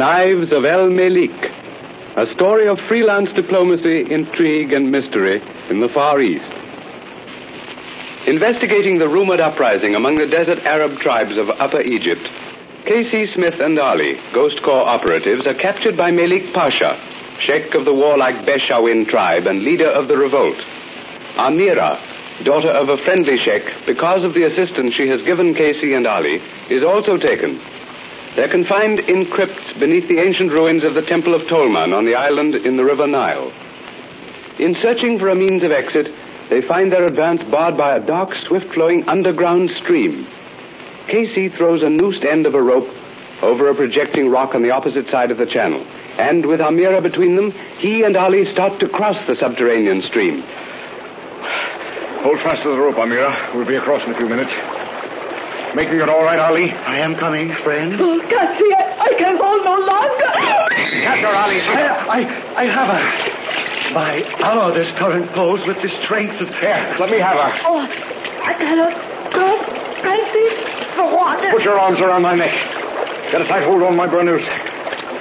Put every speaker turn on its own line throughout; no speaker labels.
Knives of El Melik, a story of freelance diplomacy, intrigue, and mystery in the Far East. Investigating the rumored uprising among the desert Arab tribes of Upper Egypt, K.C. Smith and Ali, Ghost Corps operatives, are captured by Melik Pasha, Sheikh of the warlike Beshawin tribe and leader of the revolt. Amira, daughter of a friendly Sheikh, because of the assistance she has given Casey and Ali, is also taken. They're confined in crypts beneath the ancient ruins of the Temple of Tolman on the island in the River Nile. In searching for a means of exit, they find their advance barred by a dark, swift-flowing underground stream. Casey throws a noosed end of a rope over a projecting rock on the opposite side of the channel. And with Amira between them, he and Ali start to cross the subterranean stream.
Hold fast to the rope, Amira. We'll be across in a few minutes. Making it all right, Ali?
I am coming, friend.
Oh, Cassie, I, I can hold no longer.
Catch her, Ali.
I, I, I have her. By Allah, this current pulls with the strength of...
Here, let me have her.
Oh, I cannot cross, Francis. For what?
Put your arms around my neck. Get a tight hold on my burnous.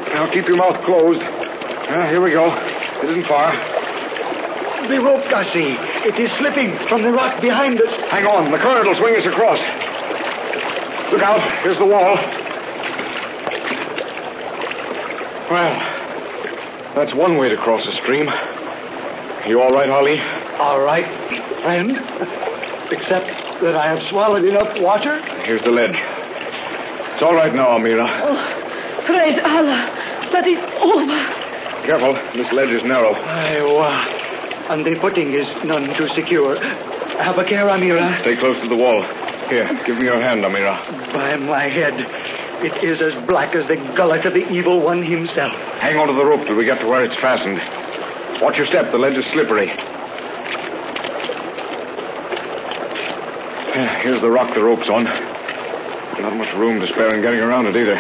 Now keep your mouth closed. Ah, here we go. It isn't far.
The rope, Cassie. It is slipping from the rock behind us.
Hang on. The current will swing us across. Look out. Here's the wall. Well, that's one way to cross a stream. You all right, Ali?
All right, friend. Except that I have swallowed enough water.
Here's the ledge. It's all right now, Amira.
Oh, praise Allah. That is over.
Careful. This ledge is narrow.
Aye, and the footing is none too secure. Have a care, Amira.
Stay close to the wall. Here, give me your hand, Amira.
By my head, it is as black as the gullet of the evil one himself.
Hang on to the rope till we get to where it's fastened. Watch your step. The ledge is slippery. Here's the rock the rope's on. Not much room to spare in getting around it either.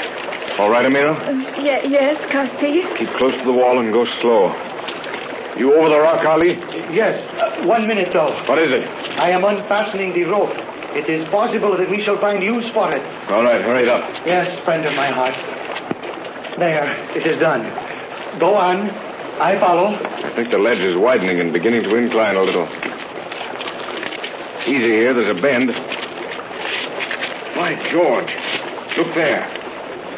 All right, Amira?
Ye- yes, Cassie.
Keep close to the wall and go slow. You over the rock, Ali?
Yes, uh, one minute, though.
What is it?
I am unfastening the rope. It is possible that we shall find use for it.
All right, hurry it up.
Yes, friend of my heart. There, it is done. Go on. I follow.
I think the ledge is widening and beginning to incline a little. Easy here, there's a bend. My George. Look there.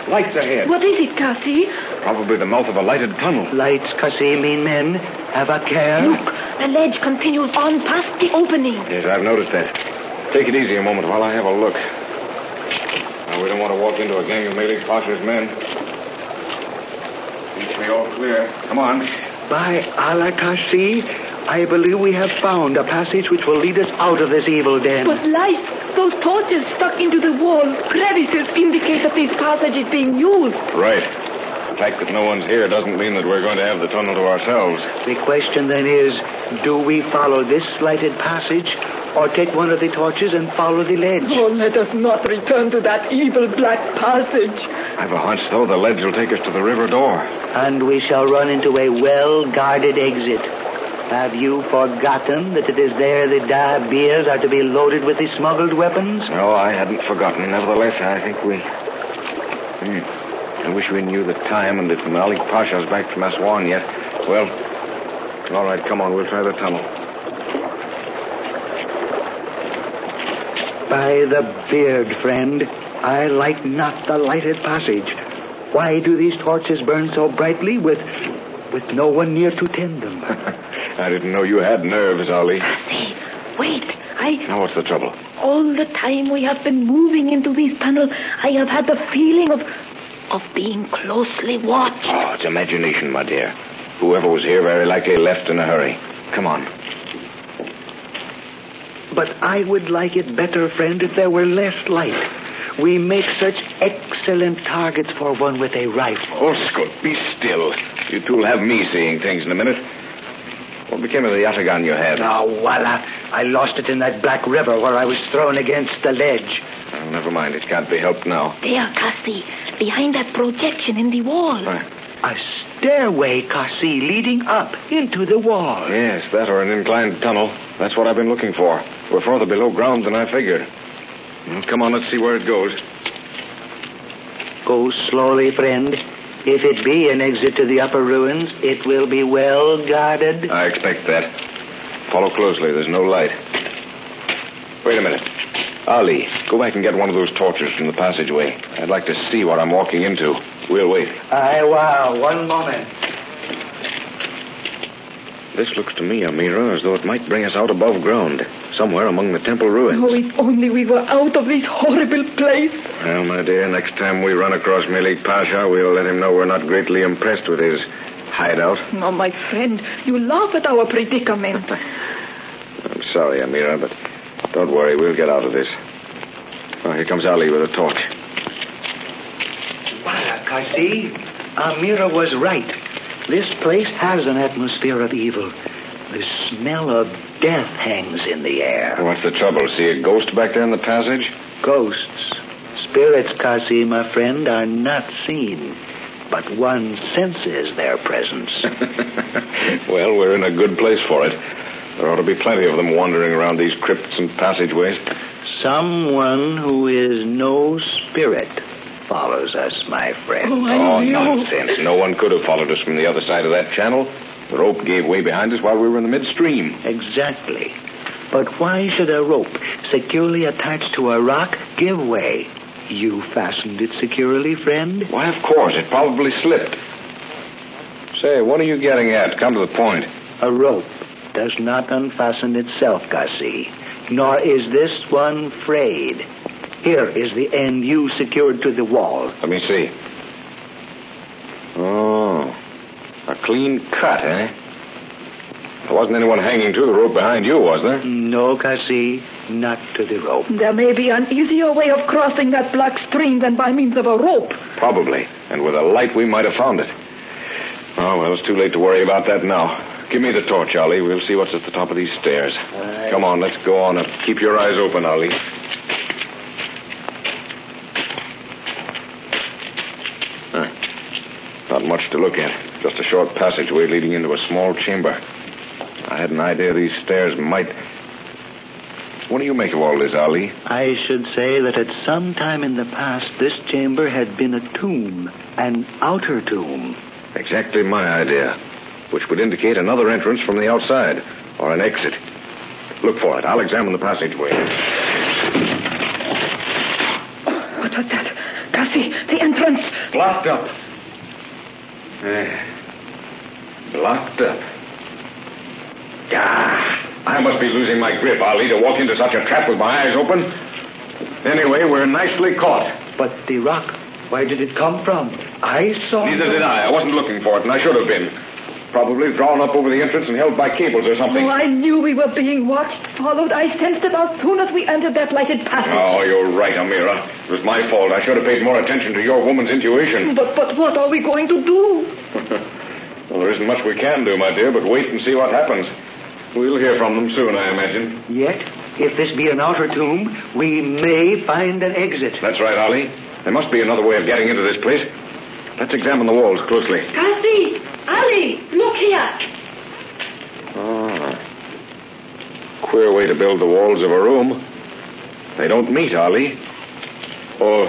Lights ahead.
What is it, Cassie?
Probably the mouth of a lighted tunnel.
Lights, Cassie, mean men. Have a care.
Look, the ledge continues on past the opening.
Yes, I've noticed that. Take it easy a moment while I have a look. Now, we don't want to walk into a gang of Melik Pasha's men. Seems to be all clear. Come on.
By Allah, Cassie, I believe we have found a passage which will lead us out of this evil den.
But lights, those torches stuck into the wall, crevices indicate that this passage is being used.
Right. The fact that no one's here doesn't mean that we're going to have the tunnel to ourselves.
The question then is, do we follow this lighted passage or take one of the torches and follow the ledge?
Oh, let us not return to that evil black passage.
I've a hunch, though, the ledge will take us to the river door.
And we shall run into a well-guarded exit. Have you forgotten that it is there the Dabirs are to be loaded with the smuggled weapons?
No, I hadn't forgotten. Nevertheless, I think we. Hmm. I wish we knew the time and if Melik Pasha's back from Aswan yet. Well, all right, come on. We'll try the tunnel.
By the beard, friend, I like not the lighted passage. Why do these torches burn so brightly with with no one near to tend them?
I didn't know you had nerves, Ali.
Cassie, wait. I.
Now, what's the trouble?
All the time we have been moving into this tunnel, I have had the feeling of. of being closely watched.
Oh, it's imagination, my dear. Whoever was here very likely left in a hurry. Come on.
But I would like it better, friend, if there were less light. We make such excellent targets for one with a rifle.
Oh, Scoot, be still. You two'll have me seeing things in a minute. What became of the yataghan you had?
Oh, well, I, I lost it in that black river where I was thrown against the ledge.
Oh, never mind. It can't be helped now.
There, Cassie, behind that projection in the wall.
Why,
A stairway, Cassie, leading up into the wall.
Yes, that or an inclined tunnel. That's what I've been looking for. We're further below ground than I figured. Well, come on, let's see where it goes.
Go slowly, friend. If it be an exit to the upper ruins, it will be well guarded.
I expect that. Follow closely. There's no light. Wait a minute. Ali, go back and get one of those torches from the passageway. I'd like to see what I'm walking into. We'll wait.
Aye, wow, one moment.
This looks to me, Amira, as though it might bring us out above ground, somewhere among the temple ruins.
Oh, if only we were out of this horrible place.
Well, my dear, next time we run across Melik Pasha, we'll let him know we're not greatly impressed with his hideout.
Oh, my friend, you laugh at our predicament.
I'm sorry, Amira, but don't worry, we'll get out of this. Oh, here comes Ali with a torch.
Wala, Cassie, Amira was right. This place has an atmosphere of evil. The smell of death hangs in the air.
What's the trouble? See a ghost back there in the passage?
Ghosts, spirits, Cassie, my friend, are not seen, but one senses their presence.
well, we're in a good place for it. There ought to be plenty of them wandering around these crypts and passageways.
Someone who is no spirit follows us, my friend.
Oh, I
oh, nonsense. No one could have followed us from the other side of that channel. The rope gave way behind us while we were in the midstream.
Exactly. But why should a rope securely attached to a rock give way? You fastened it securely, friend?
Why, of course. It probably slipped. Say, what are you getting at? Come to the point.
A rope does not unfasten itself, Cassie, nor is this one frayed. Here is the end you secured to the wall.
Let me see. Oh, a clean cut, eh? There wasn't anyone hanging to the rope behind you, was there?
No, Cassie, not to the rope.
There may be an easier way of crossing that black stream than by means of a rope.
Probably. And with a light, we might have found it. Oh, well, it's too late to worry about that now. Give me the torch, Ali. We'll see what's at the top of these stairs.
Aye.
Come on, let's go on and keep your eyes open, Ali. Not much to look at. Just a short passageway leading into a small chamber. I had an idea these stairs might. What do you make of all this, Ali?
I should say that at some time in the past, this chamber had been a tomb, an outer tomb.
Exactly my idea, which would indicate another entrance from the outside, or an exit. Look for it. I'll examine the passageway.
What was that? Cassie, the entrance.
Blocked up. Eh. Blocked up. Ah, I must be losing my grip, Ali, to walk into such a trap with my eyes open. Anyway, we're nicely caught.
But the rock, where did it come from? I saw.
Neither did I. I wasn't looking for it, and I should have been. Probably drawn up over the entrance and held by cables or something.
Oh, I knew we were being watched, followed. I sensed it as soon as we entered that lighted passage.
Oh, you're right, Amira. It was my fault. I should have paid more attention to your woman's intuition.
But but what are we going to do?
well, there isn't much we can do, my dear, but wait and see what happens. We'll hear from them soon, I imagine.
Yet, if this be an outer tomb, we may find an exit.
That's right, Ali. There must be another way of getting into this place. Let's examine the walls closely.
Cassie, Ali, look here.
Ah. Queer way to build the walls of a room. They don't meet, Ali. Or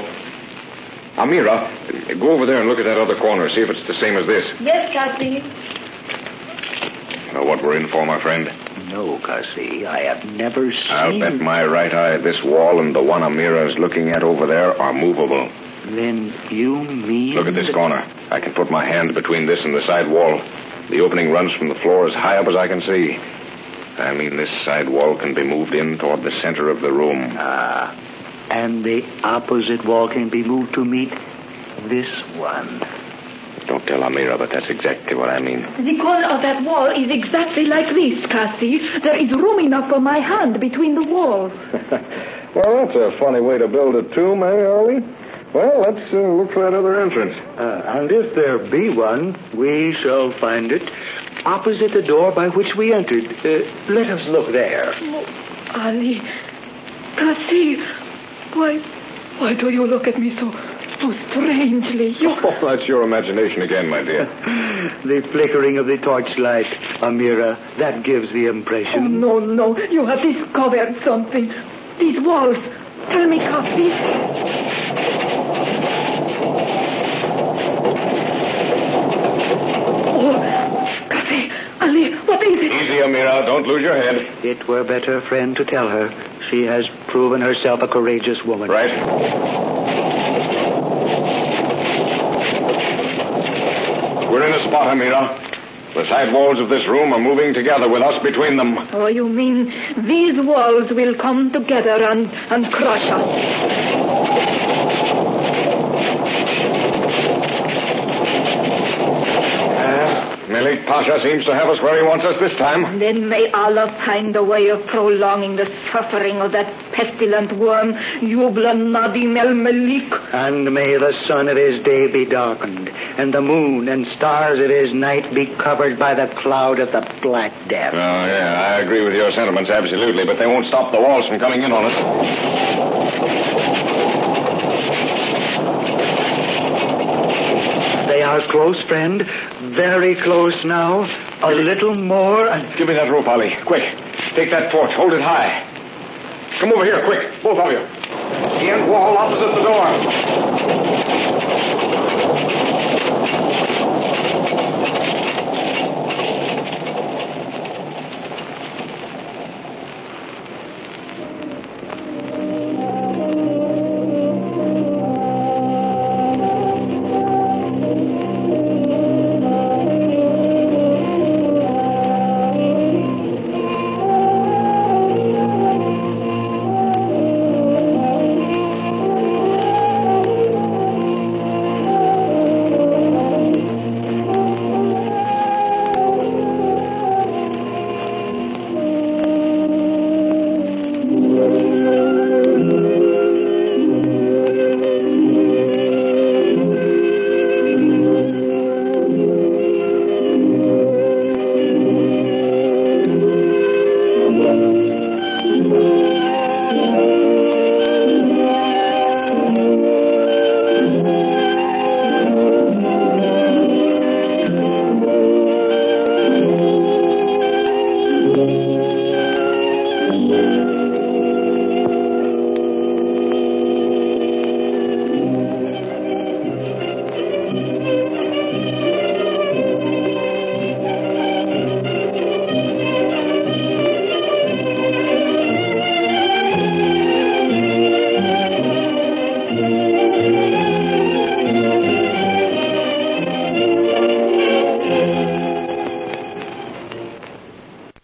Amira, go over there and look at that other corner. See if it's the same as this.
Yes, Cassie.
Know what we're in for, my friend?
No, Cassie, I have never seen.
I'll bet my right eye this wall and the one Amira is looking at over there are movable.
Then you mean.
Look at this corner. I can put my hand between this and the side wall. The opening runs from the floor as high up as I can see. I mean, this side wall can be moved in toward the center of the room.
Ah, and the opposite wall can be moved to meet this one.
Don't tell Amira, but that's exactly what I mean.
The corner of that wall is exactly like this, Cassie. There is room enough for my hand between the walls.
Well, that's a funny way to build a tomb, eh, Ali? Well, let's uh, look for that other entrance.
Uh, and if there be one, we shall find it opposite the door by which we entered. Uh, let us look there.
Oh, Ali, Cassie, why, why do you look at me so, so strangely? You,
Oh, that's your imagination again, my dear.
The flickering of the torchlight, Amira, that gives the
oh
impression.
no, no, you have discovered something. These walls. Tell me, Cassie. Oh, Cassie, Ali, what is it?
Easy, Amira. Don't lose your head.
It were better, friend, to tell her. She has proven herself a courageous woman.
Right. We're in a spot, Amira. The side walls of this room are moving together with us between them.
Oh, you mean these walls will come together and, and crush us?
Melik Pasha seems to have us where he wants us this time.
Then may Allah find a way of prolonging the suffering of that pestilent worm, Yubla Nadim el Melik.
And may the sun of his day be darkened, and the moon and stars of his night be covered by the cloud of the Black Death.
Oh, yeah, I agree with your sentiments, absolutely, but they won't stop the walls from coming in on us.
They are close, friend. Very close now. A little more, and
Give me that rope, Ali. Quick. Take that torch. Hold it high. Come over here, quick. Both of you. The end wall opposite the door.